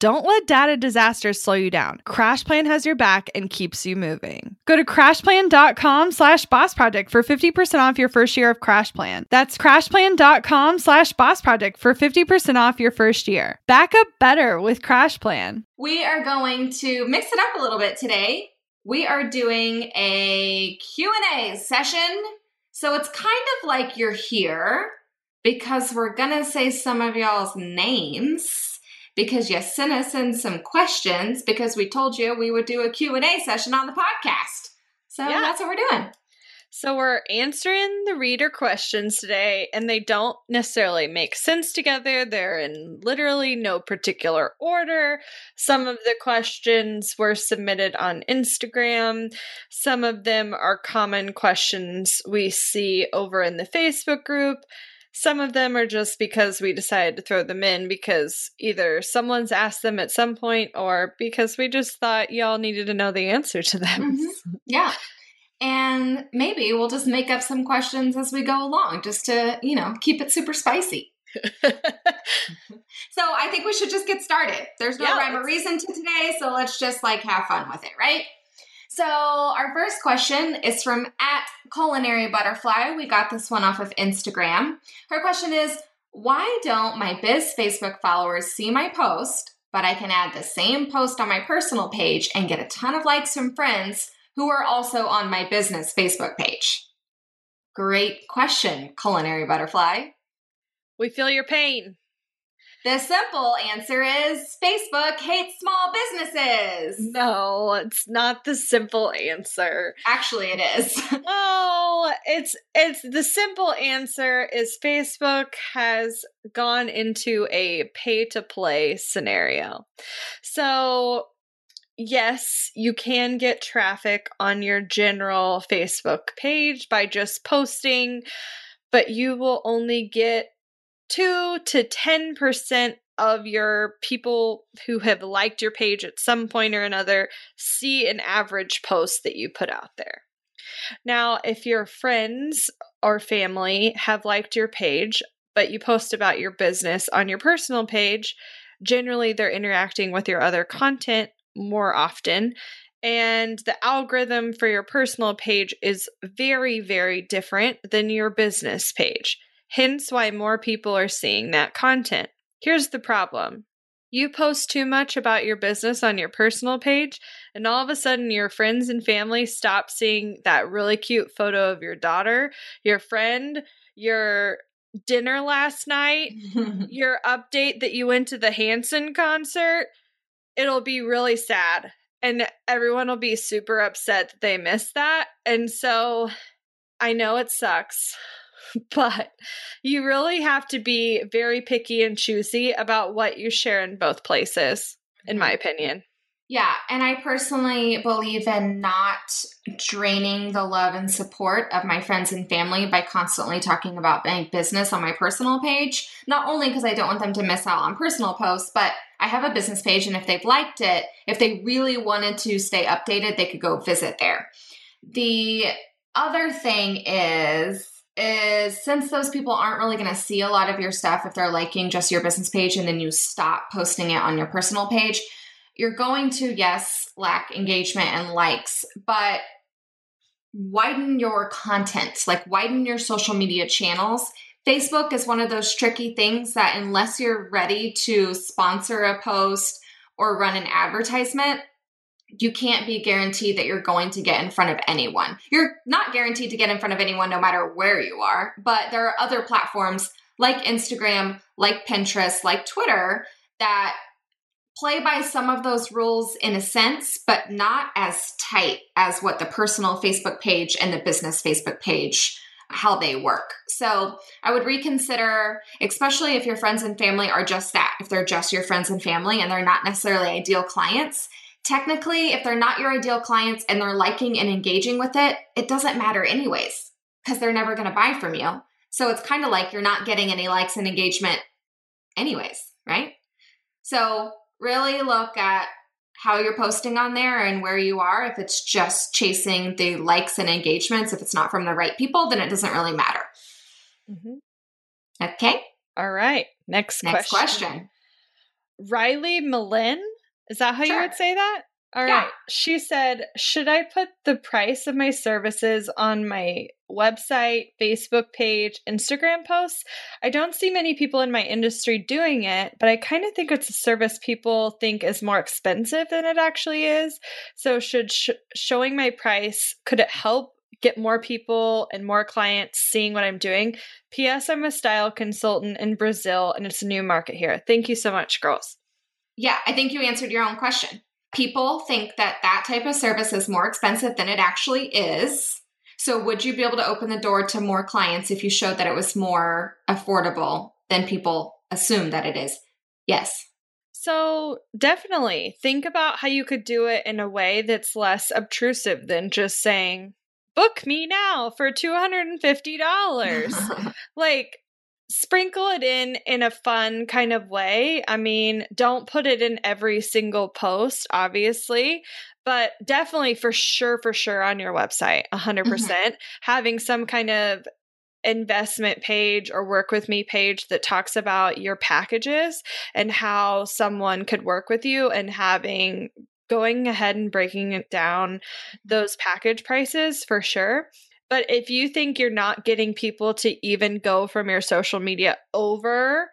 Don't let data disasters slow you down. CrashPlan has your back and keeps you moving. Go to crashplan.com slash boss project for 50% off your first year of CrashPlan. That's crashplan.com slash boss project for 50% off your first year. Back up better with CrashPlan. We are going to mix it up a little bit today. We are doing a Q&A session. So it's kind of like you're here because we're going to say some of y'all's names because you sent us in some questions because we told you we would do a Q&A session on the podcast. So yeah. that's what we're doing. So we're answering the reader questions today, and they don't necessarily make sense together. They're in literally no particular order. Some of the questions were submitted on Instagram. Some of them are common questions we see over in the Facebook group. Some of them are just because we decided to throw them in because either someone's asked them at some point or because we just thought y'all needed to know the answer to them. Mm-hmm. Yeah. And maybe we'll just make up some questions as we go along just to, you know, keep it super spicy. so I think we should just get started. There's no yeah, rhyme or reason to today, so let's just like have fun with it, right? So, our first question is from at culinary butterfly. We got this one off of Instagram. Her question is Why don't my biz Facebook followers see my post, but I can add the same post on my personal page and get a ton of likes from friends who are also on my business Facebook page? Great question, culinary butterfly. We feel your pain. The simple answer is Facebook hates small businesses. No, it's not the simple answer. Actually, it is. oh, it's it's the simple answer is Facebook has gone into a pay to play scenario. So, yes, you can get traffic on your general Facebook page by just posting, but you will only get 2 to 10% of your people who have liked your page at some point or another see an average post that you put out there. Now, if your friends or family have liked your page, but you post about your business on your personal page, generally they're interacting with your other content more often. And the algorithm for your personal page is very, very different than your business page hence why more people are seeing that content. Here's the problem you post too much about your business on your personal page, and all of a sudden your friends and family stop seeing that really cute photo of your daughter, your friend, your dinner last night, your update that you went to the Hanson concert. It'll be really sad. And everyone will be super upset that they missed that. And so I know it sucks. but you really have to be very picky and choosy about what you share in both places, in my mm-hmm. opinion. Yeah, and I personally believe in not draining the love and support of my friends and family by constantly talking about my business on my personal page. Not only because I don't want them to miss out on personal posts, but I have a business page, and if they've liked it, if they really wanted to stay updated, they could go visit there. The other thing is is since those people aren't really going to see a lot of your stuff if they're liking just your business page and then you stop posting it on your personal page, you're going to, yes, lack engagement and likes, but widen your content, like widen your social media channels. Facebook is one of those tricky things that, unless you're ready to sponsor a post or run an advertisement, you can't be guaranteed that you're going to get in front of anyone. You're not guaranteed to get in front of anyone no matter where you are, but there are other platforms like Instagram, like Pinterest, like Twitter that play by some of those rules in a sense, but not as tight as what the personal Facebook page and the business Facebook page how they work. So I would reconsider, especially if your friends and family are just that, if they're just your friends and family and they're not necessarily ideal clients. Technically, if they're not your ideal clients and they're liking and engaging with it, it doesn't matter anyways, because they're never going to buy from you. So it's kind of like you're not getting any likes and engagement anyways, right? So really look at how you're posting on there and where you are. If it's just chasing the likes and engagements, if it's not from the right people, then it doesn't really matter. Mm-hmm. Okay. All right. Next, Next question. question. Riley Malin. Is that how sure. you would say that? All yeah. right. She said, Should I put the price of my services on my website, Facebook page, Instagram posts? I don't see many people in my industry doing it, but I kind of think it's a service people think is more expensive than it actually is. So, should sh- showing my price, could it help get more people and more clients seeing what I'm doing? P.S. I'm a style consultant in Brazil and it's a new market here. Thank you so much, girls. Yeah, I think you answered your own question people think that that type of service is more expensive than it actually is. So, would you be able to open the door to more clients if you showed that it was more affordable than people assume that it is? Yes. So, definitely think about how you could do it in a way that's less obtrusive than just saying, book me now for $250. like, sprinkle it in in a fun kind of way. I mean, don't put it in every single post, obviously, but definitely for sure, for sure on your website, 100. Mm-hmm. percent mm hmm Having some kind of investment page or work with me page that talks about your packages and how someone could work with you and having going ahead and breaking it down mm-hmm. those package prices for sure but if you think you're not getting people to even go from your social media over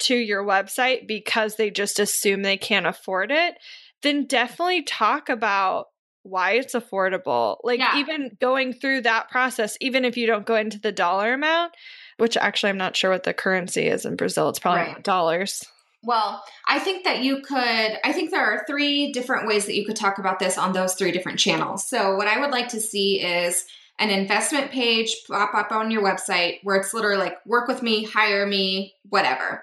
to your website because they just assume they can't afford it, then definitely talk about why it's affordable. Like yeah. even going through that process, even if you don't go into the dollar amount, which actually I'm not sure what the currency is in Brazil. It's probably right. dollars. Well, I think that you could, I think there are three different ways that you could talk about this on those three different channels. So, what I would like to see is an investment page pop up on your website where it's literally like work with me, hire me, whatever.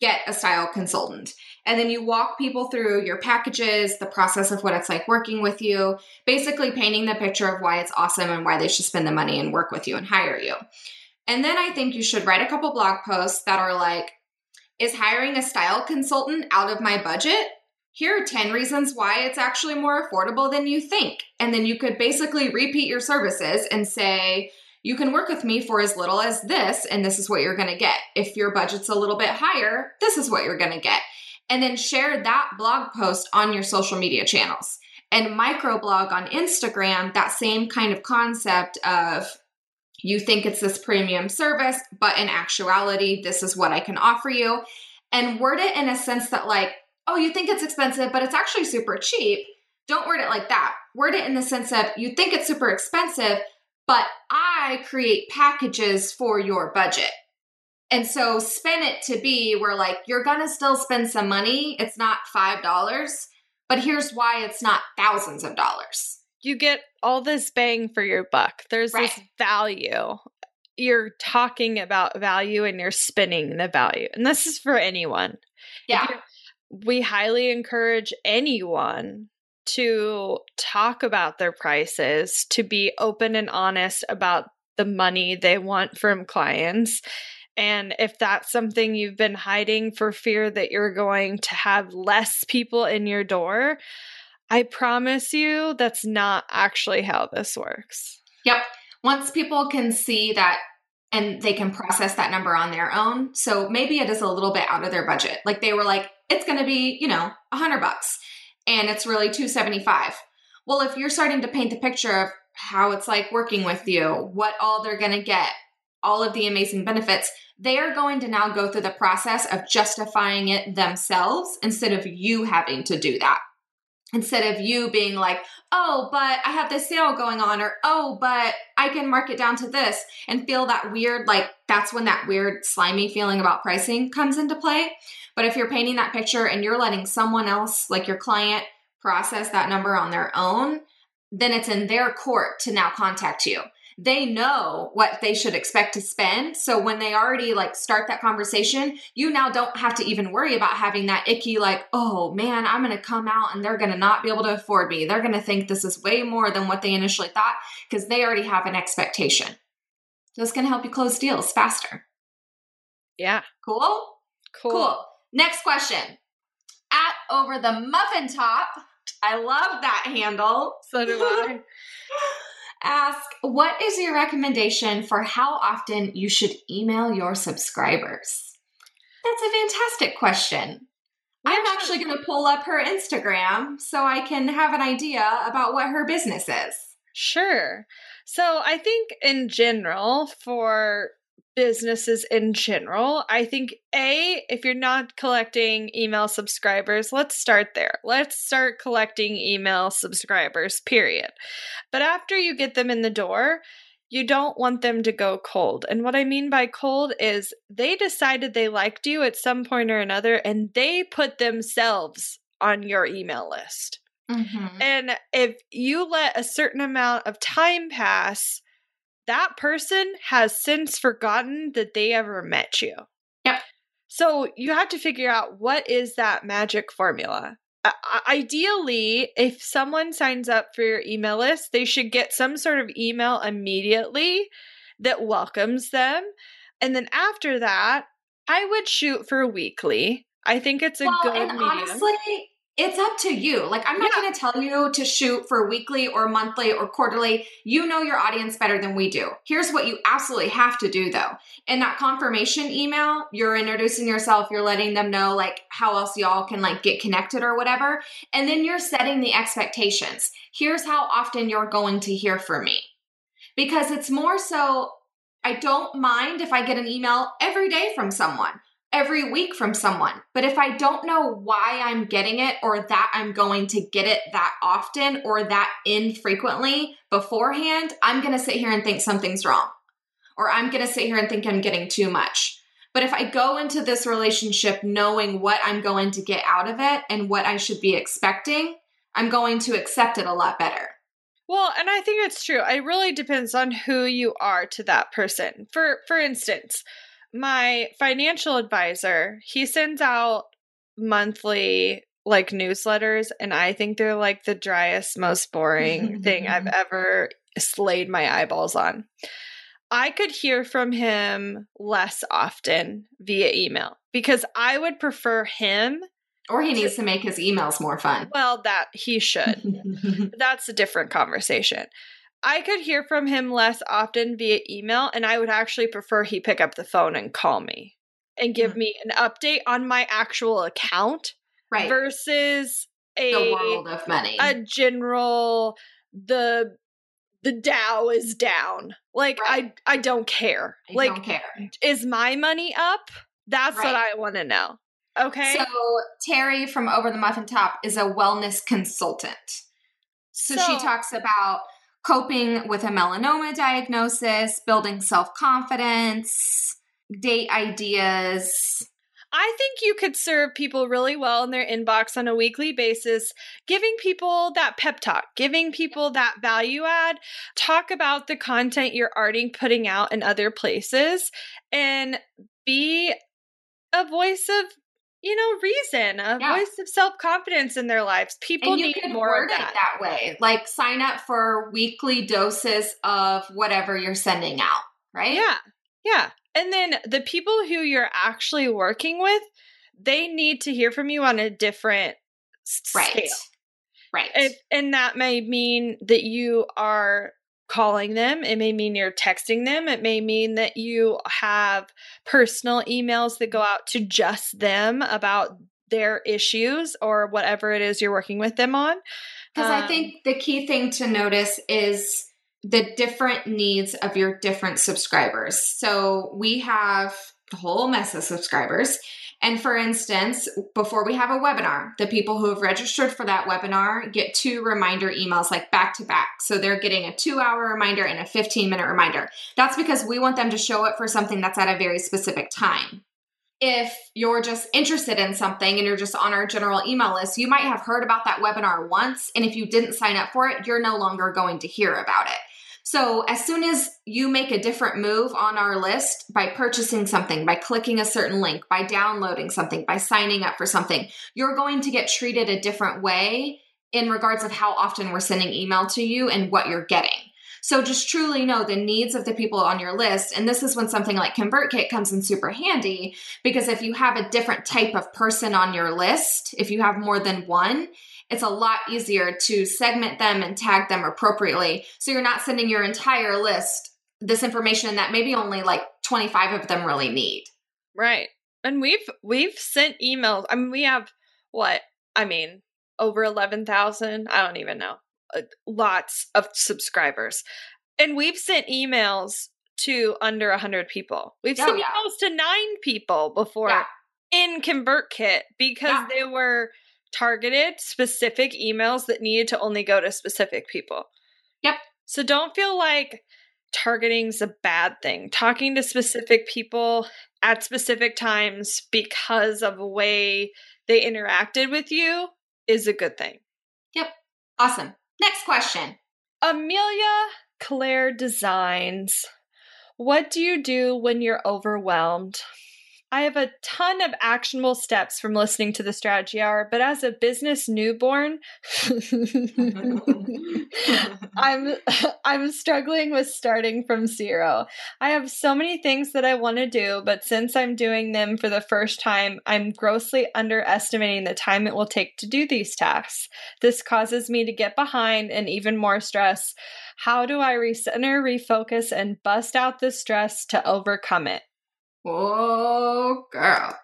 Get a style consultant. And then you walk people through your packages, the process of what it's like working with you, basically painting the picture of why it's awesome and why they should spend the money and work with you and hire you. And then I think you should write a couple blog posts that are like, is hiring a style consultant out of my budget? Here are 10 reasons why it's actually more affordable than you think. And then you could basically repeat your services and say, you can work with me for as little as this, and this is what you're gonna get. If your budget's a little bit higher, this is what you're gonna get. And then share that blog post on your social media channels. And microblog on Instagram, that same kind of concept of you think it's this premium service, but in actuality, this is what I can offer you. And word it in a sense that, like, oh, you think it's expensive, but it's actually super cheap. Don't word it like that. Word it in the sense of you think it's super expensive, but I create packages for your budget. And so spin it to be where like you're going to still spend some money. It's not $5, but here's why it's not thousands of dollars. You get all this bang for your buck. There's right. this value. You're talking about value and you're spinning the value. And this is for anyone. Yeah we highly encourage anyone to talk about their prices, to be open and honest about the money they want from clients. And if that's something you've been hiding for fear that you're going to have less people in your door, I promise you that's not actually how this works. Yep. Once people can see that and they can process that number on their own. So maybe it is a little bit out of their budget. Like they were like, it's going to be, you know, a hundred bucks and it's really 275. Well, if you're starting to paint the picture of how it's like working with you, what all they're going to get, all of the amazing benefits, they are going to now go through the process of justifying it themselves instead of you having to do that. Instead of you being like, oh, but I have this sale going on, or oh, but I can mark it down to this and feel that weird like that's when that weird slimy feeling about pricing comes into play. But if you're painting that picture and you're letting someone else, like your client, process that number on their own, then it's in their court to now contact you they know what they should expect to spend. So when they already like start that conversation, you now don't have to even worry about having that icky, like, oh man, I'm going to come out and they're going to not be able to afford me. They're going to think this is way more than what they initially thought because they already have an expectation. This can help you close deals faster. Yeah. Cool? Cool. Cool. Next question. At over the muffin top. I love that handle. So do I. ask what is your recommendation for how often you should email your subscribers? That's a fantastic question. I'm actually going to pull up her Instagram so I can have an idea about what her business is. Sure. So I think in general, for businesses in general. I think A, if you're not collecting email subscribers, let's start there. Let's start collecting email subscribers, period. But after you get them in the door, you don't want them to go cold. And what I mean by cold is they decided they liked you at some point or another and they put themselves on your email list. Mm-hmm. And if you let a certain amount of time pass, that person has since forgotten that they ever met you. Yep. So you have to figure out what is that magic formula. Uh, ideally, if someone signs up for your email list, they should get some sort of email immediately that welcomes them. And then after that, I would shoot for weekly. I think it's a well, good and medium. Honestly, it's up to you. Like, I'm not yeah. going to tell you to shoot for weekly or monthly or quarterly. You know your audience better than we do. Here's what you absolutely have to do though. In that confirmation email, you're introducing yourself, you're letting them know like how else y'all can like get connected or whatever. And then you're setting the expectations. Here's how often you're going to hear from me. Because it's more so, I don't mind if I get an email every day from someone every week from someone. But if I don't know why I'm getting it or that I'm going to get it that often or that infrequently beforehand, I'm going to sit here and think something's wrong. Or I'm going to sit here and think I'm getting too much. But if I go into this relationship knowing what I'm going to get out of it and what I should be expecting, I'm going to accept it a lot better. Well, and I think it's true. It really depends on who you are to that person. For for instance, my financial advisor, he sends out monthly like newsletters and I think they're like the driest, most boring thing I've ever slayed my eyeballs on. I could hear from him less often via email because I would prefer him or he needs to make his emails more fun. Well, that he should. That's a different conversation. I could hear from him less often via email, and I would actually prefer he pick up the phone and call me and give mm-hmm. me an update on my actual account right. versus a the world of money. A general the the Dow is down. Like right. I I don't care. I like don't care. is my money up? That's right. what I want to know. Okay. So Terry from Over the Muffin Top is a wellness consultant. So, so she talks about coping with a melanoma diagnosis, building self confidence, date ideas. I think you could serve people really well in their inbox on a weekly basis, giving people that pep talk, giving people that value add, talk about the content you're already putting out in other places, and be a voice of you know, reason, a yeah. voice of self confidence in their lives. People need more of that. that way. Like sign up for weekly doses of whatever you're sending out, right? Yeah, yeah. And then the people who you're actually working with, they need to hear from you on a different right. scale. Right. If, and that may mean that you are calling them. It may mean you're texting them. It may mean that you have personal emails that go out to just them about their issues or whatever it is you're working with them on. Because um, I think the key thing to notice is the different needs of your different subscribers. So we have a whole mess of subscribers And for instance, before we have a webinar, the people who have registered for that webinar get two reminder emails like back to back. So they're getting a two hour reminder and a 15 minute reminder. That's because we want them to show up for something that's at a very specific time. If you're just interested in something and you're just on our general email list, you might have heard about that webinar once. And if you didn't sign up for it, you're no longer going to hear about it. So, as soon as you make a different move on our list by purchasing something, by clicking a certain link, by downloading something, by signing up for something, you're going to get treated a different way in regards of how often we're sending email to you and what you're getting. So just truly know the needs of the people on your list. And this is when something like ConvertKit comes in super handy because if you have a different type of person on your list, if you have more than one, it's a lot easier to segment them and tag them appropriately. So you're not sending your entire list this information that maybe only like 25 of them really need. Right. And we've we've sent emails. I mean, we have what? I mean, over 11,000, I don't even know. Uh, lots of subscribers. And we've sent emails to under 100 people. We've oh, sent yeah. emails to 9 people before yeah. in ConvertKit because yeah. they were targeted specific emails that needed to only go to specific people. Yep. So don't feel like targeting's a bad thing. Talking to specific people at specific times because of a way they interacted with you is a good thing. Yep. Awesome. Next question. Amelia Claire Designs. What do you do when you're overwhelmed? I have a ton of actionable steps from listening to the strategy hour, but as a business newborn, I'm I'm struggling with starting from zero. I have so many things that I want to do, but since I'm doing them for the first time, I'm grossly underestimating the time it will take to do these tasks. This causes me to get behind and even more stress. How do I recenter, refocus, and bust out the stress to overcome it? Oh, girl.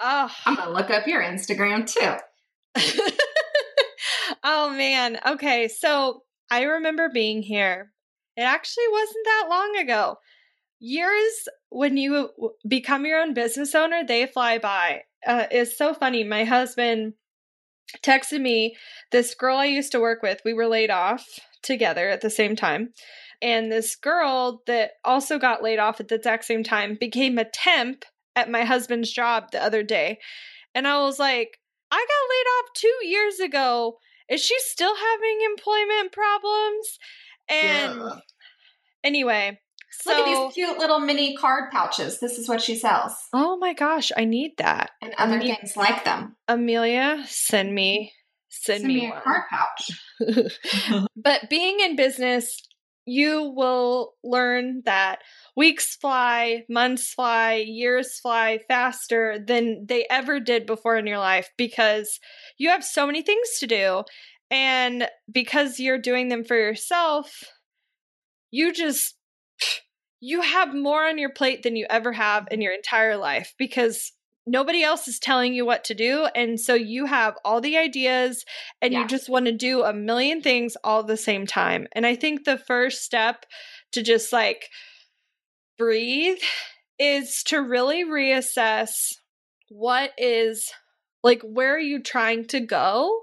Oh. I'm going to look up your Instagram too. oh, man. Okay. So I remember being here. It actually wasn't that long ago. Years when you become your own business owner, they fly by. Uh, it's so funny. My husband texted me this girl I used to work with. We were laid off together at the same time. And this girl that also got laid off at the exact same time became a temp at my husband's job the other day. And I was like, I got laid off two years ago. Is she still having employment problems? And yeah. anyway, so, Look at these cute little mini card pouches. This is what she sells. Oh my gosh, I need that. And other Amelia, things like them. Amelia, send me send, send me, me a card pouch. but being in business you will learn that weeks fly, months fly, years fly faster than they ever did before in your life because you have so many things to do. And because you're doing them for yourself, you just you have more on your plate than you ever have in your entire life because nobody else is telling you what to do and so you have all the ideas and yeah. you just want to do a million things all at the same time and i think the first step to just like breathe is to really reassess what is like where are you trying to go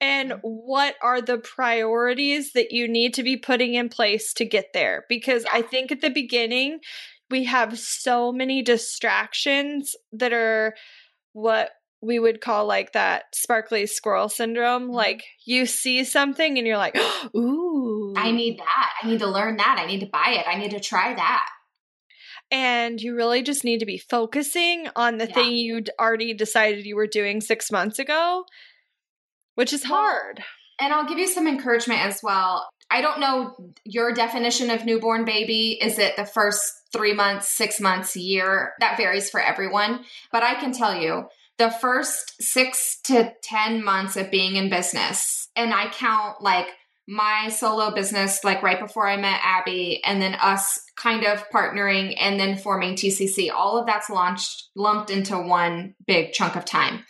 and mm-hmm. what are the priorities that you need to be putting in place to get there because i think at the beginning we have so many distractions that are what we would call like that sparkly squirrel syndrome. Mm-hmm. Like you see something and you're like, ooh. I need that. I need to learn that. I need to buy it. I need to try that. And you really just need to be focusing on the yeah. thing you'd already decided you were doing six months ago, which is hard. And I'll give you some encouragement as well. I don't know your definition of newborn baby. Is it the first three months, six months, year? That varies for everyone. But I can tell you the first six to 10 months of being in business, and I count like my solo business, like right before I met Abby, and then us kind of partnering and then forming TCC, all of that's launched, lumped into one big chunk of time.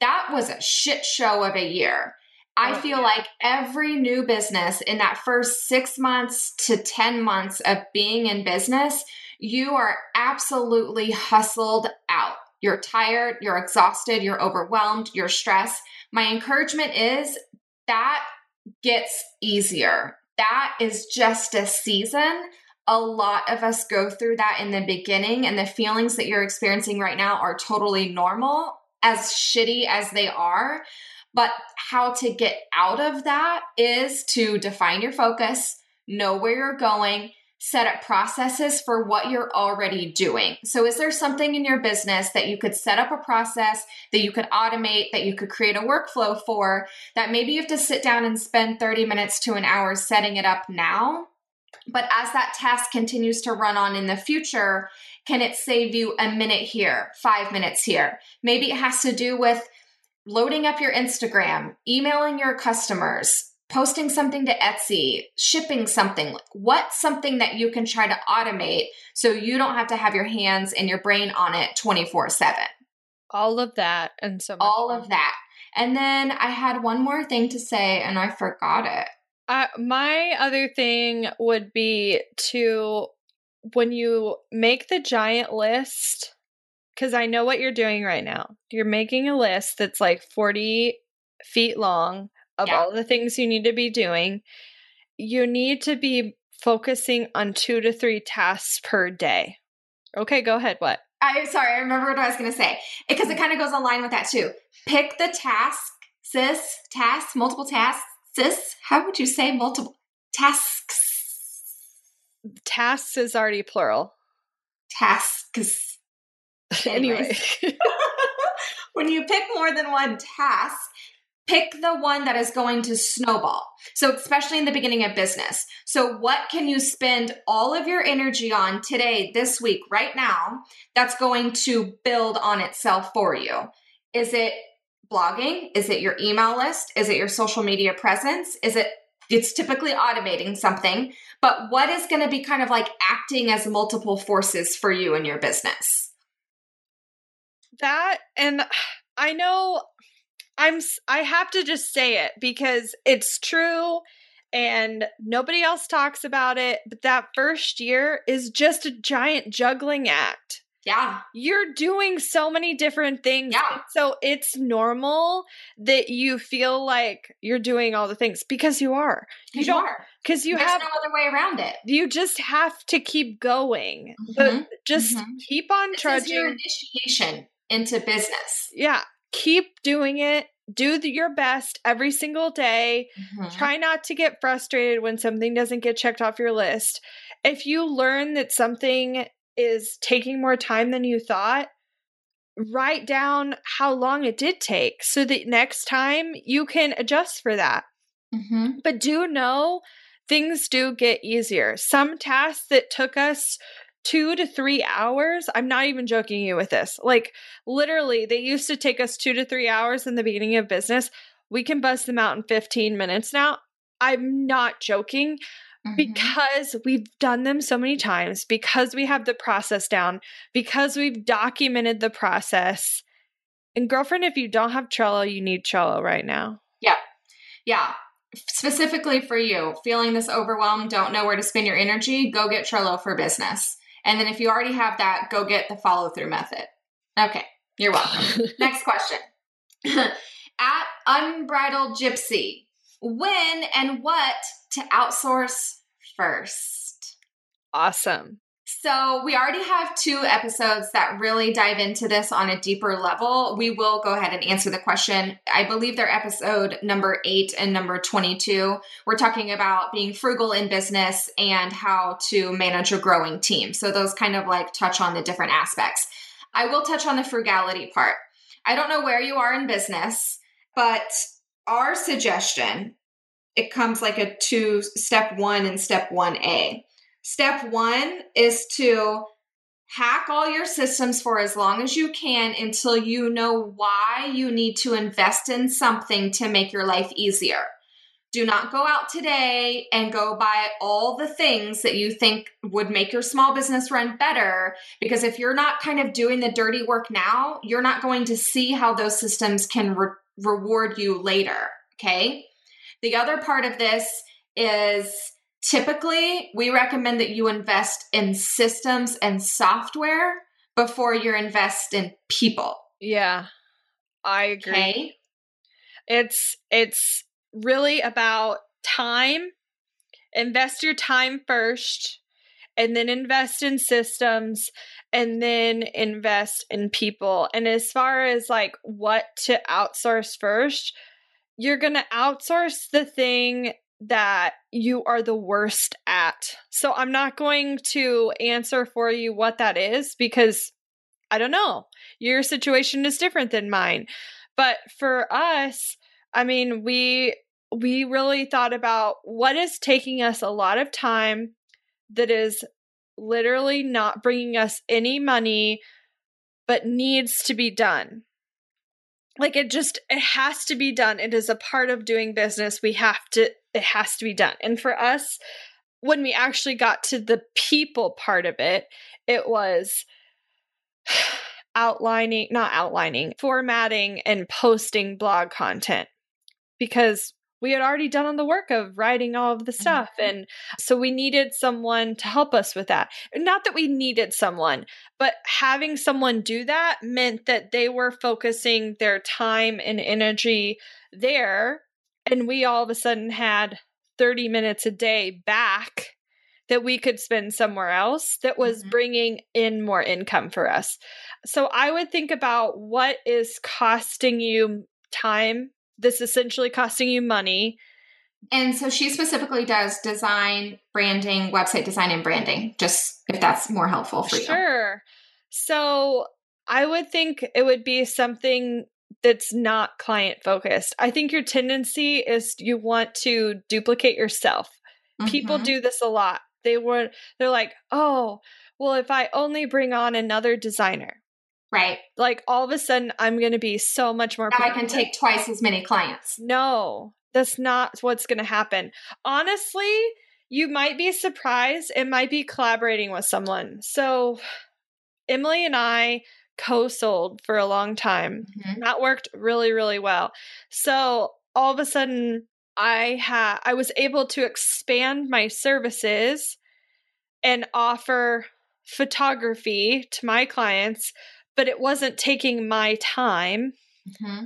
That was a shit show of a year. I oh, feel like every new business in that first six months to 10 months of being in business, you are absolutely hustled out. You're tired, you're exhausted, you're overwhelmed, you're stressed. My encouragement is that gets easier. That is just a season. A lot of us go through that in the beginning, and the feelings that you're experiencing right now are totally normal, as shitty as they are. But how to get out of that is to define your focus, know where you're going, set up processes for what you're already doing. So, is there something in your business that you could set up a process that you could automate, that you could create a workflow for, that maybe you have to sit down and spend 30 minutes to an hour setting it up now? But as that task continues to run on in the future, can it save you a minute here, five minutes here? Maybe it has to do with loading up your Instagram, emailing your customers, posting something to Etsy, shipping something. What's something that you can try to automate so you don't have to have your hands and your brain on it 24 7? All of that and so All more. of that. And then I had one more thing to say and I forgot it. Uh, my other thing would be to when you make the giant list, because I know what you're doing right now. You're making a list that's like 40 feet long of yeah. all the things you need to be doing, you need to be focusing on two to three tasks per day. Okay, go ahead. What? I'm sorry, I remember what I was going to say because it mm-hmm. kind of goes online with that too. Pick the task, sis, tasks, multiple tasks, sis. How would you say multiple tasks? Tasks is already plural. Tasks. anyway. when you pick more than one task, pick the one that is going to snowball. So, especially in the beginning of business. So, what can you spend all of your energy on today, this week, right now, that's going to build on itself for you? Is it blogging? Is it your email list? Is it your social media presence? Is it it's typically automating something, but what is going to be kind of like acting as multiple forces for you in your business? That and I know I'm I have to just say it because it's true and nobody else talks about it, but that first year is just a giant juggling act. Yeah. You're doing so many different things. Yeah. So it's normal that you feel like you're doing all the things because you are. You, don't are. Because you There's have no other way around it. You just have to keep going. Mm-hmm. just mm-hmm. keep on this trudging. your initiation into business. Yeah keep doing it do the, your best every single day mm-hmm. try not to get frustrated when something doesn't get checked off your list if you learn that something is taking more time than you thought write down how long it did take so that next time you can adjust for that mm-hmm. but do know things do get easier some tasks that took us two to three hours. I'm not even joking you with this. Like, literally, they used to take us two to three hours in the beginning of business. We can bust them out in 15 minutes now. I'm not joking mm-hmm. because we've done them so many times, because we have the process down, because we've documented the process. And, girlfriend, if you don't have Trello, you need Trello right now. Yeah. Yeah specifically for you, feeling this overwhelmed, don't know where to spend your energy, go get Trello for business. And then if you already have that, go get the follow through method. Okay, you're welcome. Next question. At Unbridled Gypsy, when and what to outsource first? Awesome. So, we already have two episodes that really dive into this on a deeper level. We will go ahead and answer the question. I believe they're episode number eight and number 22. We're talking about being frugal in business and how to manage a growing team. So, those kind of like touch on the different aspects. I will touch on the frugality part. I don't know where you are in business, but our suggestion it comes like a two step one and step 1A Step one is to hack all your systems for as long as you can until you know why you need to invest in something to make your life easier. Do not go out today and go buy all the things that you think would make your small business run better. Because if you're not kind of doing the dirty work now, you're not going to see how those systems can re- reward you later. Okay. The other part of this is Typically, we recommend that you invest in systems and software before you invest in people. Yeah. I agree. Okay. It's it's really about time. Invest your time first and then invest in systems and then invest in people. And as far as like what to outsource first, you're going to outsource the thing that you are the worst at. So I'm not going to answer for you what that is because I don't know. Your situation is different than mine. But for us, I mean, we we really thought about what is taking us a lot of time that is literally not bringing us any money but needs to be done like it just it has to be done. It is a part of doing business. We have to it has to be done. And for us when we actually got to the people part of it it was outlining not outlining formatting and posting blog content. Because we had already done on the work of writing all of the stuff mm-hmm. and so we needed someone to help us with that not that we needed someone but having someone do that meant that they were focusing their time and energy there and we all of a sudden had 30 minutes a day back that we could spend somewhere else that was mm-hmm. bringing in more income for us. So I would think about what is costing you time this essentially costing you money. And so she specifically does design, branding, website design, and branding, just if that's more helpful for you. Sure. So I would think it would be something that's not client focused. I think your tendency is you want to duplicate yourself. Mm-hmm. People do this a lot. They were they're like, "Oh, well if I only bring on another designer, Right. Like all of a sudden, I'm going to be so much more. Now I can take twice as many clients. No, that's not what's going to happen. Honestly, you might be surprised. It might be collaborating with someone. So, Emylee and I co sold for a long time. Mm-hmm. That worked really, really well. So, all of a sudden, I had I was able to expand my services and offer photography to my clients but it wasn't taking my time mm-hmm.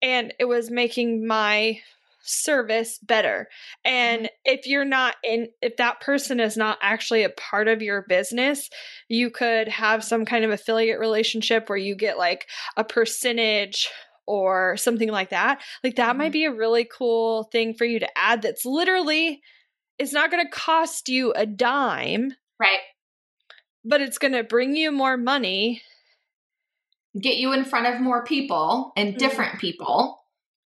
and it was making my service better. And mm-hmm. if you're not in, if that person is not actually a part of your business, you could have some kind of affiliate relationship where you get like a percentage or something like that. Like that mm-hmm. might be a really cool thing for you to add that's literally it's not going to cost you a dime. Right. But it's going to bring you more money get you in front of more people and mm-hmm. different mm-hmm. people.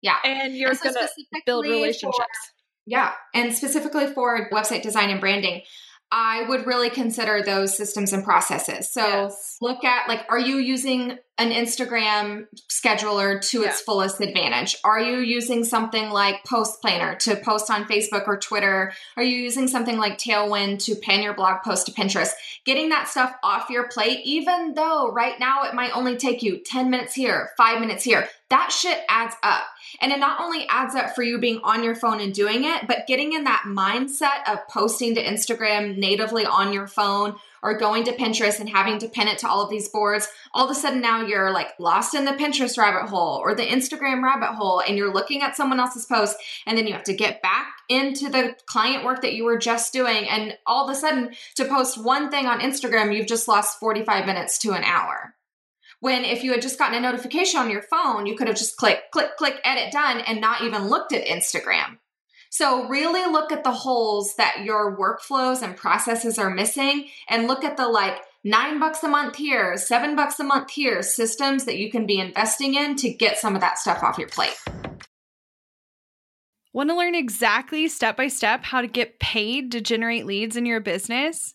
Yeah. And you're so going to build relationships. For, yeah. And specifically for website design and branding, I would really consider those systems and processes. So yes. look at like, are you using an Instagram scheduler to yeah. its fullest advantage? Are you using something like Post Planner to post on Facebook or Twitter? Are you using something like Tailwind to pin your blog post to Pinterest? Getting that stuff off your plate, even though right now it might only take you 10 minutes here, five minutes here, that shit adds up. And it not only adds up for you being on your phone and doing it, but getting in that mindset of posting to Instagram natively on your phone or going to Pinterest and having to pin it to all of these boards, all of a sudden now you're like lost in the Pinterest rabbit hole or the Instagram rabbit hole and you're looking at someone else's post and then you have to get back into the client work that you were just doing and all of a sudden to post one thing on Instagram you've just lost 45 minutes to an hour. When if you had just gotten a notification on your phone, you could have just click, click, click, edit done and not even looked at Instagram. So, really look at the holes that your workflows and processes are missing and look at the like nine bucks a month here, seven bucks a month here systems that you can be investing in to get some of that stuff off your plate. Want to learn exactly step by step how to get paid to generate leads in your business?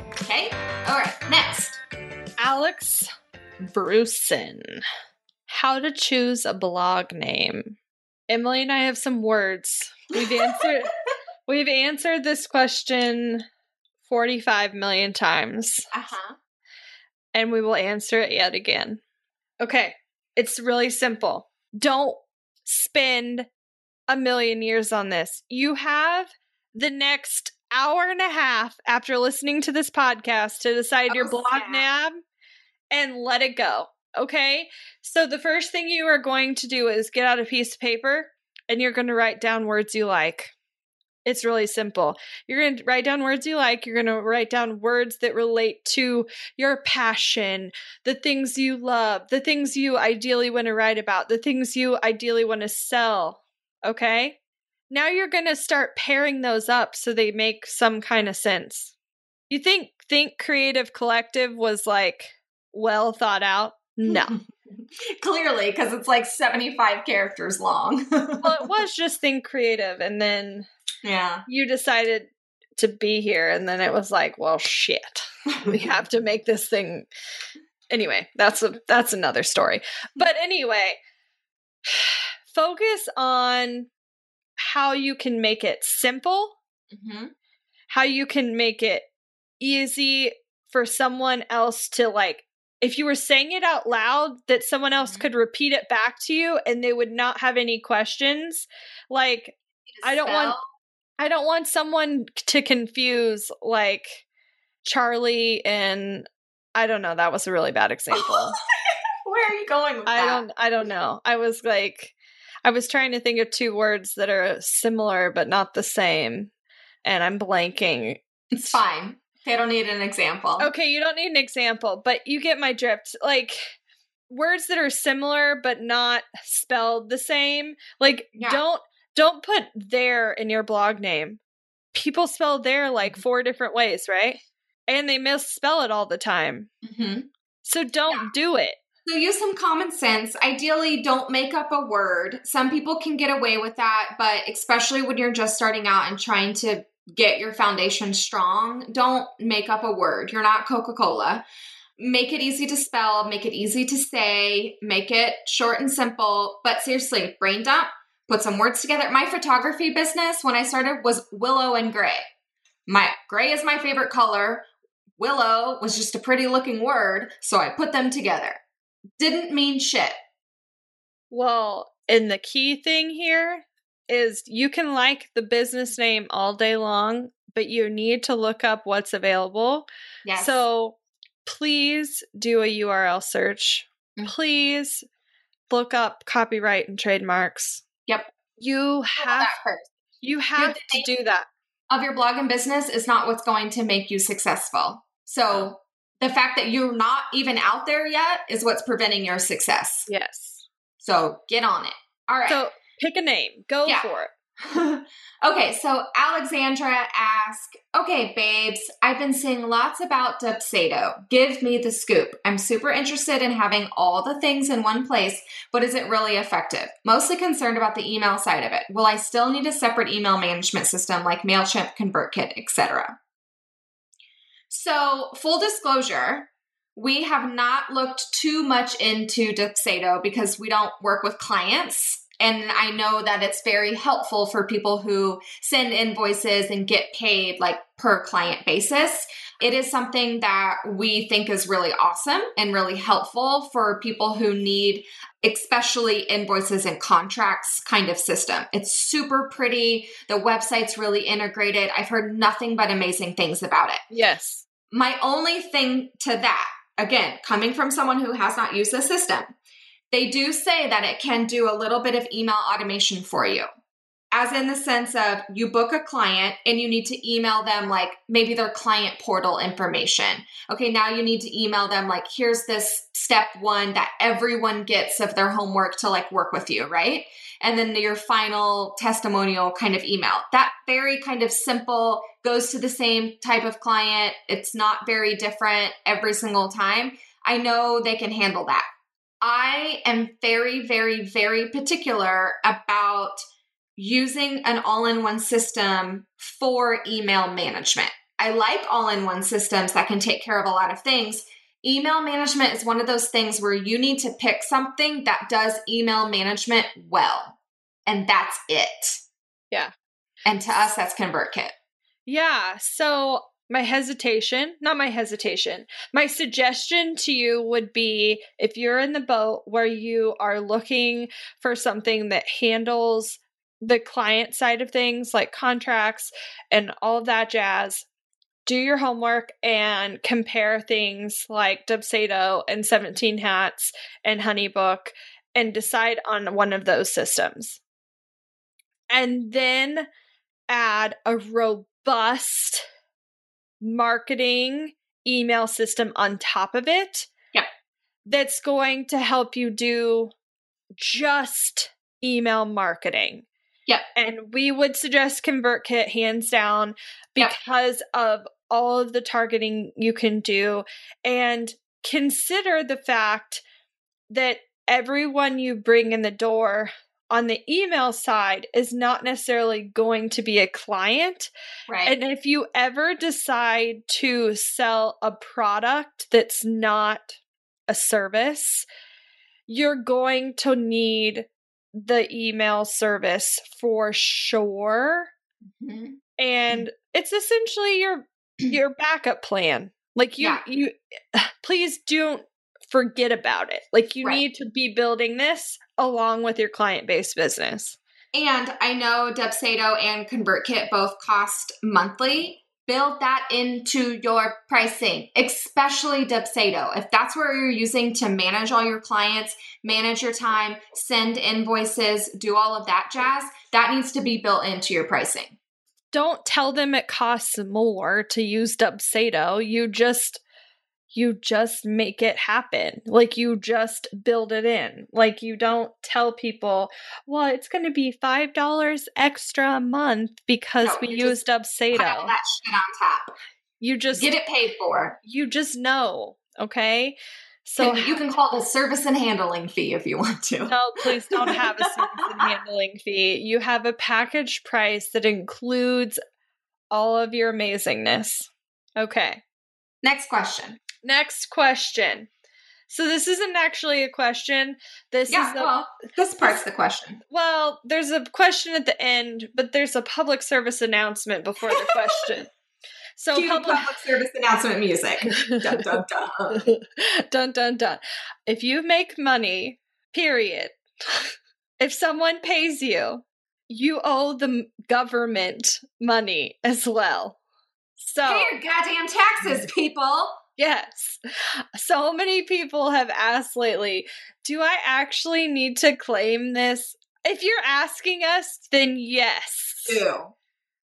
Okay. All right. Next. Alex Bruson. How to choose a blog name. Emylee and I have some words. We've answered we've answered this question 45 million times. Uh-huh. And we will answer it yet again. Okay. It's really simple. Don't spend a million years on this. You have the next hour and a half after listening to this podcast to decide Oh, your blog snap. name and let it go. Okay. So the first thing you are going to do is get out a piece of paper and you're going to write down words you like. It's really simple. You're going to write down words you like. You're going to write down words that relate to your passion, the things you love, the things you ideally want to write about, the things you ideally want to sell. Okay? Now you're going to start pairing those up so they make some kind of sense. You think Think Creative Collective was like well thought out? No. Clearly, because it's like 75 characters long. well, it was just Think Creative, and then yeah. you decided to be here, and then it was like, well, shit, we have to make this thing. Anyway, that's a that's another story. But anyway, focus on how you can make it simple, hmm how you can make it easy for someone else to like if you were saying it out loud that someone else Mhm. could repeat it back to you and they would not have any questions like I don't want- I don't want someone to confuse like Charlie and I don't know, that was a really bad example. Where are you going with I that? don't I don't know. I was like I was trying to think of two words that are similar but not the same and I'm blanking. It's fine. I don't need an example. Okay, you don't need an example, but you get my drift. Like words that are similar but not spelled the same. Like Yeah. don't don't put there in your blog name. People spell there like Mm-hmm. four different ways, right? And they misspell it all the time. hmm So don't do it. So use some common sense. Ideally, don't make up a word. Some people can get away with that, but especially when you're just starting out and trying to get your foundation strong, don't make up a word. You're not Coca Cola. Make it easy to spell, make it easy to say, make it short and simple. But seriously, brain dump, put some words together. My photography business, when I started, was willow and gray. My gray is my favorite color. Willow was just a pretty looking word, so I put them together. Didn't mean shit. Well, and the key thing here is you can like the business name all day long, but you need to look up what's available. Yes. So please do a URL search. Mm. Please look up copyright and trademarks. Yep. You have first. you have to do that. Of your blog and business is not what's going to make you successful. So the fact that you're not even out there yet is what's preventing your success. Yes. So get on it. All right. So pick a name. Go Yeah. for it. okay, so Alexandra asked, Okay, babes, I've been seeing lots about Dubsado. Give me the scoop. I'm super interested in having all the things in one place, but is it really effective? Mostly concerned about the email side of it. Will I still need a separate email management system like MailChimp, ConvertKit, etc.? So, full disclosure, we have not looked too much into Dubsado because we don't work with clients. And I know that it's very helpful for people who send invoices and get paid like per client basis. It is something that we think is really awesome and really helpful for people who need, especially invoices and contracts kind of system. It's super pretty. The website's really integrated. I've heard nothing but amazing things about it. Yes. My only thing to that, again, coming from someone who has not used the system, they do say that it can do a little bit of email automation for you. As in the sense of you book a client and you need to email them like maybe their client portal information. Okay, now you need to email them like, here's this step one that everyone gets of their homework to like work with you, right? And then your final testimonial kind of email. That very kind of simple goes to the same type of client. It's not very different every single time. I know they can handle that. I am very, very, very particular about using an all in one system for email management. I like all in one systems that can take care of a lot of things. Email management is one of those things where you need to pick something that does email management well. And that's it. Yeah. And to us, that's ConvertKit. Yeah. So my hesitation, not my hesitation, my suggestion to you would be if you're in the boat where you are looking for something that handles the client side of things like contracts and all of that jazz, do your homework and compare things like Dubsado and 17 Hats and Honeybook and decide on one of those systems. And then add a robust marketing email system on top of it. Yep. That's going to help you do just email marketing. Yep. And we would suggest ConvertKit hands down Yep. because of all of the targeting you can do and consider the fact that everyone you bring in the door on the email side is not necessarily going to be a client. Right. And if you ever decide to sell a product that's not a service, you're going to need the email service for sure. Mhm. And it's essentially your your backup plan. Like you Yeah. you please don't forget about it. Like you Right. need to be building this along with your client based business. And I know Dubsado and ConvertKit both cost monthly. Build that into your pricing, especially Dubsado. If that's where you're using to manage all your clients, manage your time, send invoices, do all of that jazz, that needs to be built into your pricing. Don't tell them it costs more to use Dubsado. You just you just make it happen. Like you just build it in. Like you don't tell people, well, it's going to be $5 extra a month because No, we used use Pile that shit on top. You just Get it paid for. you just know, okay? So you can call it a service and handling fee if you want to. No, please don't have a service and handling fee. You have a package price that includes all of your amazingness. Okay. Next question. Next question. So this isn't actually a question. This yeah, is a, well, this part's the question. Well, there's a question at the end, but there's a public service announcement before the question. So public, public service announcement music. dun dun dun. dun dun dun. If you make money, period. if someone pays you, you owe the government money as well. So pay your goddamn taxes, people. Yes. So many people have asked lately, do I actually need to claim this? If you're asking us, then yes. Do.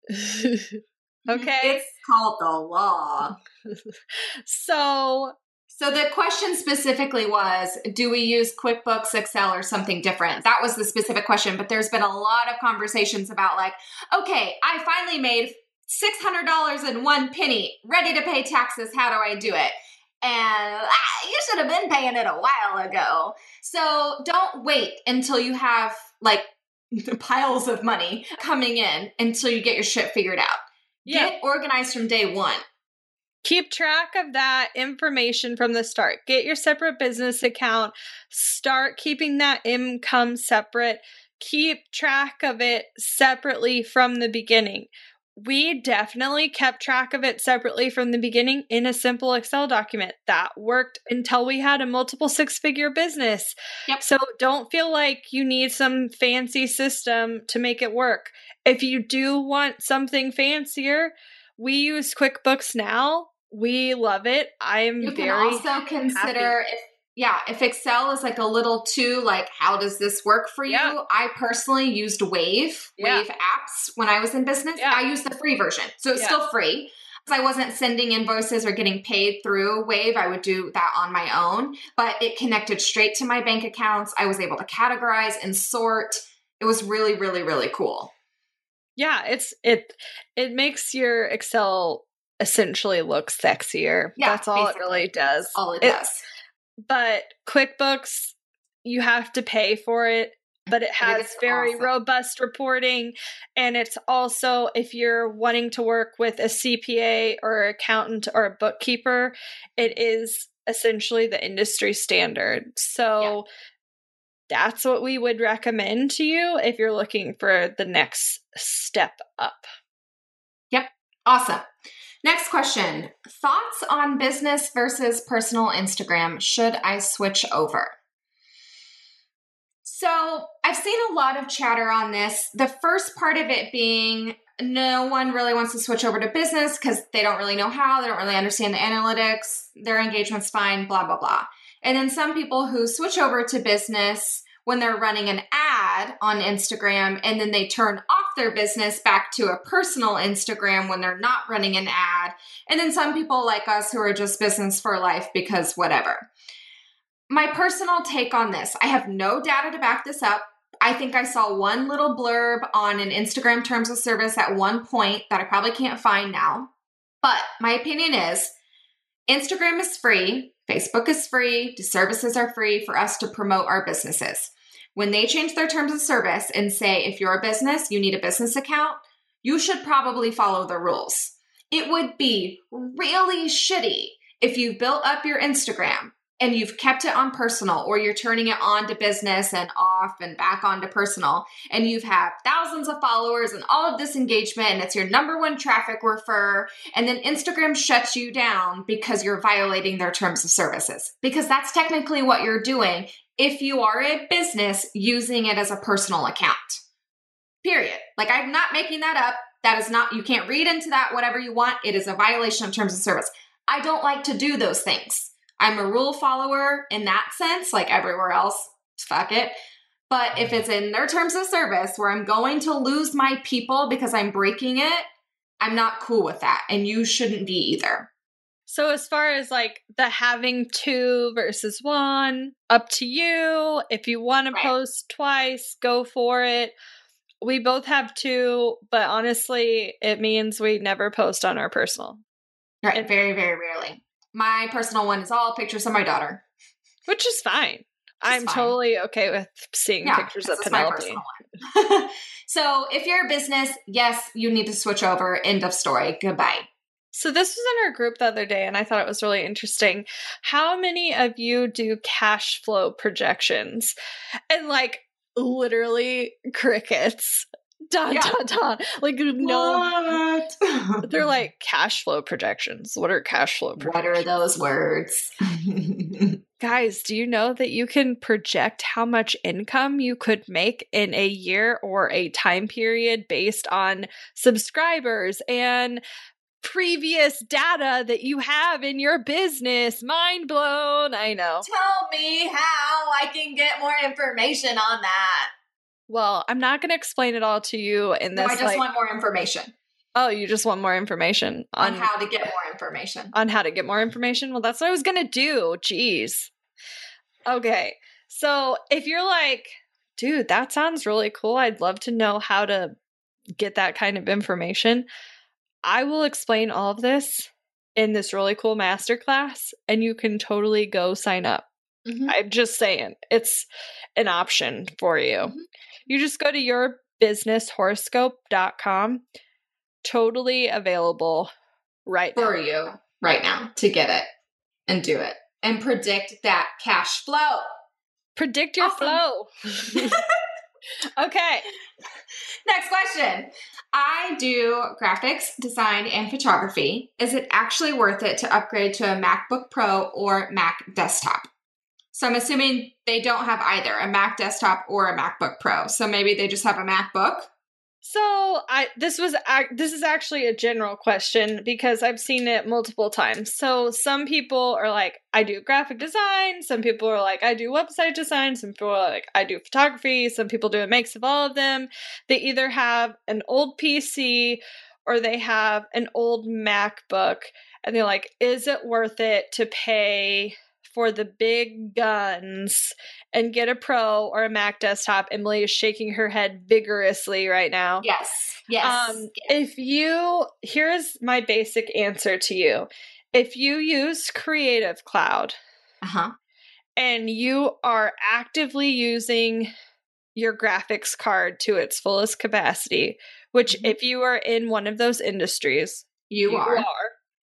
Mm-hmm. okay. It's called the law. so so the question specifically was do we use QuickBooks, Excel, or something different? That was the specific question, but there's been a lot of conversations about like, okay, I finally made $600 and one penny, ready to pay taxes. How do I do it? And ah, you should have been paying it a while ago. So don't wait until you have like piles of money coming in until you get your shit figured out. Yeah. Get organized from day one. Keep track of that information from the start. Get your separate business account. Start keeping that income separate. Keep track of it separately from the beginning we definitely kept track of it separately from the beginning in a simple Excel document. That worked until we had a multiple six figure business. Yep. So don't feel like you need some fancy system to make it work. If you do want something fancier, we use QuickBooks now. We love it. I'm you can also consider happy. if yeah, if Excel is like a little too like, how does this work for you? Yeah. I personally used Wave, yeah. Wave apps when I was in business. Yeah. I used the free version. So it's still free. I wasn't sending invoices or getting paid through Wave. I would do that on my own. But it connected straight to my bank accounts. I was able to categorize and sort. It was really, really, really cool. Yeah, it's it it makes your Excel essentially look sexier. Yeah, That's all it really does. All it, it does but QuickBooks, you have to pay for it, but it has very awesome. robust reporting. And it's also, if you're wanting to work with a CPA or accountant or a bookkeeper, it is essentially the industry standard. So, yeah. That's what we would recommend to you if you're looking for the next step up. Yep. Awesome. Next question Thoughts on business versus personal Instagram? Should I switch over? So, I've seen a lot of chatter on this. The first part of it being no one really wants to switch over to business because they don't really know how, they don't really understand the analytics, their engagement's fine, blah, blah, blah. And then some people who switch over to business when they're running an ad on Instagram and then they turn off their business back to a personal Instagram when they're not running an ad. And then some people like us who are just business for life because whatever. My personal take on this I have no data to back this up. I think I saw one little blurb on an Instagram terms of service at one point that I probably can't find now. But my opinion is Instagram is free, Facebook is free, the services are free for us to promote our businesses. When they change their terms of service and say, if you're a business, you need a business account, you should probably follow the rules. It would be really shitty if you've built up your Instagram and you've kept it on personal or you're turning it on to business and off and back on to personal and you've had thousands of followers and all of this engagement and it's your number one traffic refer and then Instagram shuts you down because you're violating their terms of services because that's technically what you're doing if you are a business using it as a personal account. Period. Like I'm not making that up. That is not you can't read into that whatever you want. It is a violation of terms of service. I don't like to do those things. I'm a rule follower in that sense, like everywhere else. Fuck it. But if it's in their terms of service where I'm going to lose my people because I'm breaking it, I'm not cool with that. And you shouldn't be either. So, as far as like the having two versus one, up to you. If you want right. to post twice, go for it. We both have two, but honestly, it means we never post on our personal. Right. very, very rarely. My personal one is all pictures of my daughter. which is fine. I'm fine. totally okay with seeing Yeah, pictures of this is my Penelope. so if you're a business, yes, you need to switch over. End of story. Goodbye. So this was in our group the other day, and I thought it was really interesting. How many of you do cash flow projections? And like literally crickets. Dun Yeah. dun dun. Like no What? they're like cash flow projections. What are cash flow projections? what are those words? Guys, do you know that you can project how much income you could make in a year or a time period based on subscribers and previous data that you have in your business? Mind blown. I know. Tell me how I can get more information on that. Well, I'm not going to explain it all to you in No, this. I just like, want more information oh, you just want more information on on how to get more information. on how to get more information? Well, that's what I was going to do. Jeez. Okay. So if you're like, dude, that sounds really cool. I'd love to know how to get that kind of information. I will explain all of this in this really cool masterclass, and you can totally go sign up. Mhm. I'm just saying, it's an option for you. Mhm. You just go to yourbusinesshoroscope.com. Totally available right now. For you right now to get it and do it and predict that cash flow. Predict your Awesome. flow. okay. Next question. I do graphics, design, and photography. Is it actually worth it to upgrade to a MacBook Pro or Mac desktop? So I'm assuming they don't have either a Mac desktop or a MacBook Pro. So maybe they just have a MacBook. So I this was this is actually a general question because I've seen it multiple times. So some people are like I do graphic design, some people are like I do website design, some people are like I do photography, some people do a mix of all of them. They either have an old PC or they have an old MacBook and they're like is it worth it to pay for the big guns and get a pro or a Mac desktop. Emylee is shaking her head vigorously right now. Yes. Yes. Um, if you, here's my basic answer to you. If you use Creative Cloud uh huh. and you are actively using your graphics card to its fullest capacity, which, Mhm. if you are in one of those industries, You, are.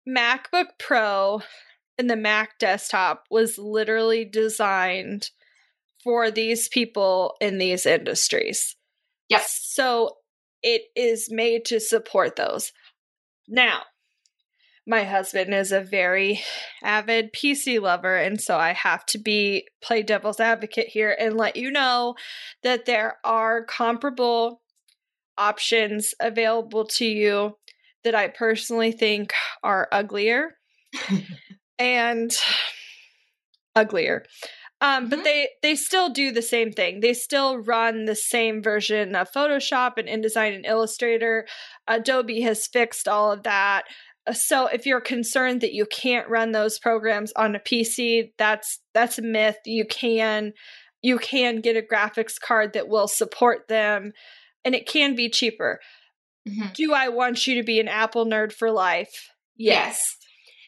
MacBook Pro and the Mac desktop was literally designed for these people in these industries. Yes. So it is made to support those. Now, my husband is a very avid PC lover, and so I have to be play devil's advocate here and let you know that there are comparable options available to you that I personally think are uglier and uglier. Um, but Mhm. they they still do the same thing. They still run the same version of Photoshop and InDesign and Illustrator. Adobe has fixed all of that. Uh, So if you're concerned that you can't run those programs on a PC, that's that's a myth. You can you can get a graphics card that will support them and it can be cheaper. Mhm. Do I want you to be an Apple nerd for life? Yes.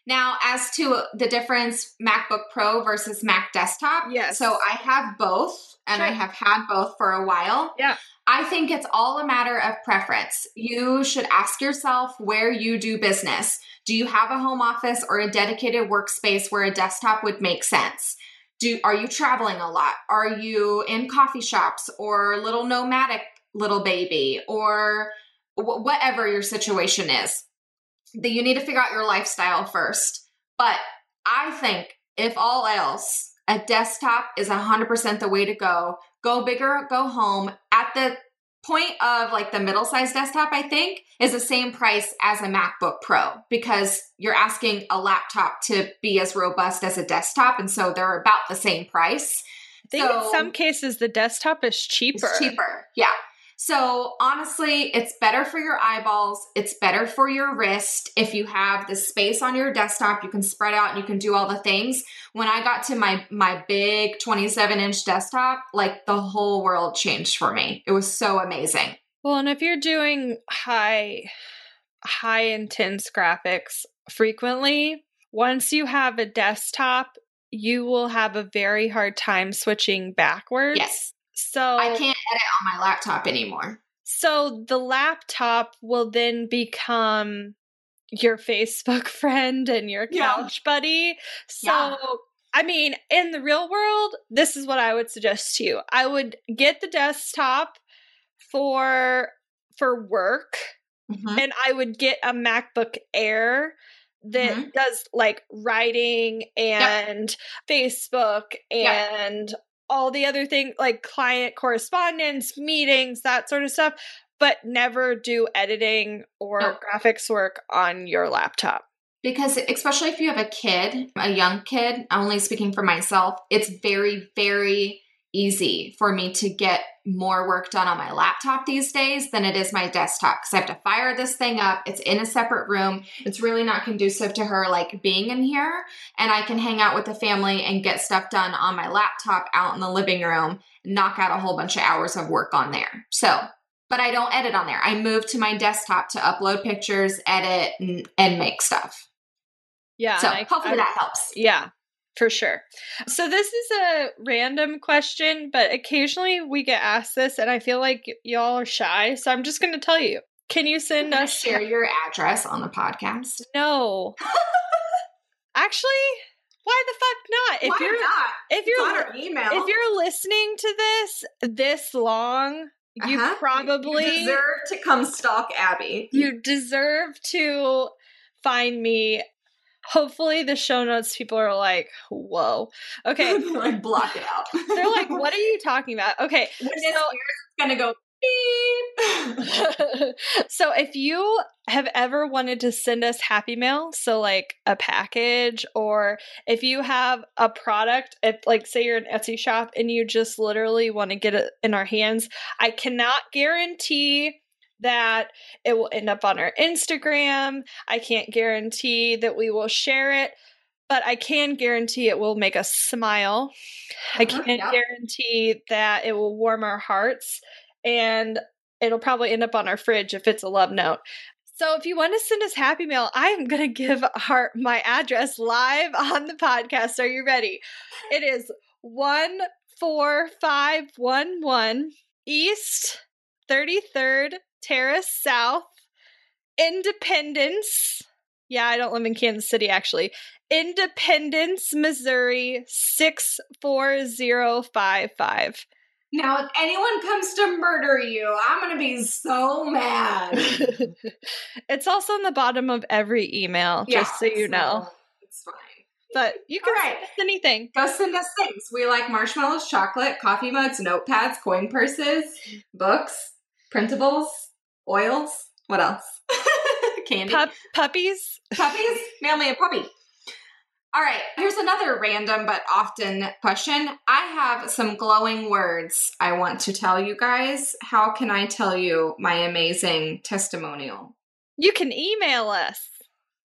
Now, as to the difference MacBook Pro versus Mac desktop, Yes. So I have both and I have had both for a while. Yeah. I think it's all a matter of preference. You should ask yourself where you do business. Do you have a home office or a dedicated workspace where a desktop would make sense? Do are you traveling a lot? Are you in coffee shops or little nomadic little baby or wh- whatever your situation is? That you need to figure out your lifestyle first. But I think if all else, a desktop is 100% the way to go. Go bigger, go home. At the point of like the middle sized desktop, I think, is the same price as a MacBook Pro because you're asking a laptop to be as robust as a desktop. And so they're about the same price. I think in some cases the desktop is cheaper. It's cheaper. Yeah. So honestly, it's better for your eyeballs. It's better for your wrist. If you have the space on your desktop, you can spread out and you can do all the things. When I got to my my big 27 inch desktop, like the whole world changed for me. It was so amazing. Well, and if you're doing high high intense graphics frequently, once you have a desktop you will have a very hard time switching backwards. Yes. So I can't edit on my laptop anymore. So the laptop will then become your Facebook friend and your Yeah. couch buddy. So, Yeah. I mean, in the real world, this is what I would suggest to you. I would get the desktop for for work Mhm. and I would get a MacBook Air that Mhm. does like writing and Facebook Yep. All the other things like client correspondence, meetings, that sort of stuff, but never do editing or No. graphics work on your laptop. Because especially if you have a kid, a young kid, only speaking for myself, it's very, very easy for me to get more work done on my laptop these days than it is my desktop because I have to fire this thing up. It's in a separate room. It's really not conducive to her like being in here. And I can hang out with the family and get stuff done on my laptop out in the living room, knock out a whole bunch of hours of work on there. So, but I don't edit on there. I move to my desktop to upload pictures, edit, and, and make stuff. Yeah. So I- hopefully I- that helps. Yeah, for sure. So this is a random question, but occasionally we get asked this, and I feel like y'all are shy. So I'm just going to tell you. Can you send Can us? share your address on the podcast? No. Actually, why the fuck not? If you're not? if you're our email. if you're listening to this this long, you Uh-huh. probably to come stalk Abby. you deserve to find me. Hopefully, the show notes people are like, "Whoa, okay." like block it out. They're like, "What are you talking about?" Okay, so it's gonna go beep. so if you have ever wanted to send us happy mail so like a package or if you have a product if like say you're an etsy shop and you just literally want to get it in our hands i cannot guarantee that it will end up on our instagram i can't guarantee that we will share it but i can guarantee it will make us smile i Uh-huh, can't yep. guarantee that it will warm our hearts and it'll probably end up on our fridge if it's a love note. So if you want to send us happy mail, I am going to give our my address live on the podcast. Are you ready? It is 14511 East 33rd Terrace South, Independence. Yeah, I don't live in Kansas City actually. Independence, Missouri 64055. Now, if anyone comes to murder you, I'm gonna be so mad. it's also on the bottom of every email, just so you know. It's fine. But you can All send us anything. Go send us things. We like marshmallows, chocolate, coffee mugs, notepads, coin purses, books, printables, oils. What else? Candy. Pup puppies. Puppies? Mail me a puppy. All right, here's another random but often question. I have some glowing words I want to tell you guys. How can I tell you my amazing testimonial? You can email us.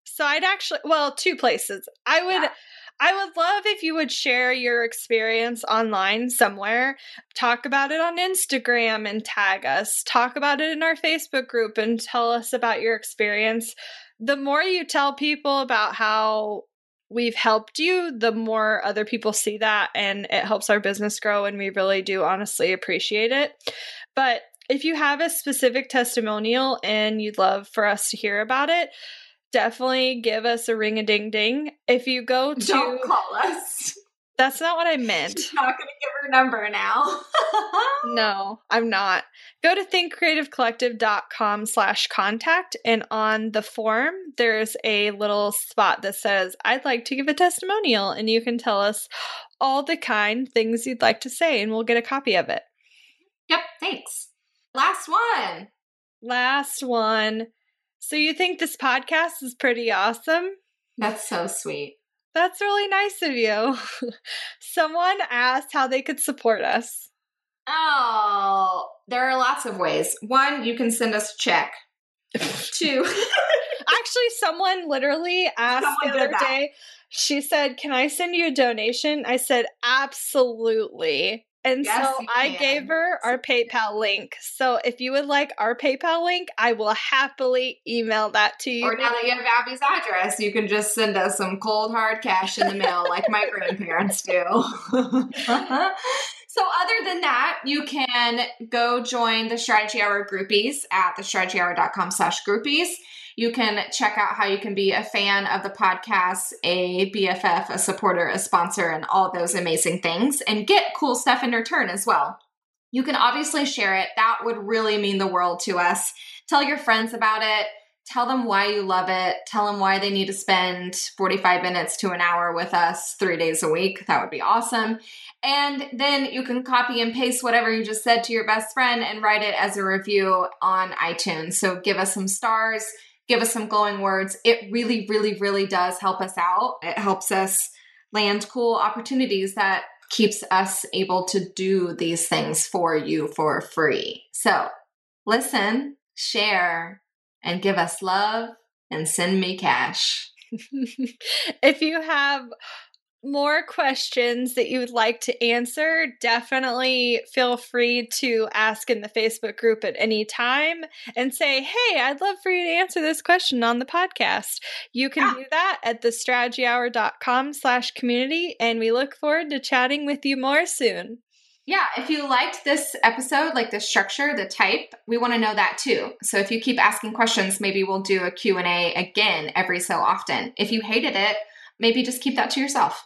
So I'd actually well, two places. I would Yeah. I would love if you would share your experience online somewhere. Talk about it on Instagram and tag us. Talk about it in our Facebook group and tell us about your experience. The more you tell people about how we've helped you, the more other people see that and it helps our business grow and we really do honestly appreciate it. But if you have a specific testimonial and you'd love for us to hear about it, definitely give us a ring a ding ding. If you go to Don't call us. That's not what I meant. She's not going to give her number now. No, I'm not. Go to thinkcreativecollective.com slash contact and on the form there's a little spot that says I'd like to give a testimonial and you can tell us all the kind things you'd like to say and we'll get a copy of it. yep, thanks. Last one. Last one. So you think this podcast is pretty awesome? That's so sweet. That's really nice of you. Someone asked how they could support us. Oh, there are lots of ways. One, you can send us a check. Two, Actually, someone literally asked Someone the other day. She said, "Can I send you a donation?" I said, "Absolutely." And yes, so I gave her our PayPal link. So if you would like our PayPal link, I will happily email that to you. Or now that you have Abby's address, you can just send us some cold hard cash in the mail like my grandparents do. So, other than that, you can go join the Strategy Hour groupies at thestrategyhour.com slash groupies. You can check out how you can be a fan of the podcast, a BFF, a supporter, a sponsor, and all those amazing things, and get cool stuff in return as well. You can obviously share it. That would really mean the world to us. Tell your friends about it. Tell them why you love it. Tell them why they need to spend 45 minutes to an hour with us three days a week. That would be awesome. And then you can copy and paste whatever you just said to your best friend and write it as a review on iTunes. So give us some stars, give us some glowing words. It really, really, really does help us out. It helps us land cool opportunities that keeps us able to do these things for you for free. So listen, share, and give us love and send me cash. if you have more questions that you would like to answer, definitely feel free to ask in the Facebook group at any time and say, Hey, I'd love for you to answer this question on the podcast. You can yeah. do that at thestrategyhour.com slash community, and we look forward to chatting with you more soon. Yeah, if you liked this episode, like the structure, the type, we want to know that too. So if you keep asking questions, maybe we'll do a Q&A again every so often. If you hated it, maybe just keep that to yourself.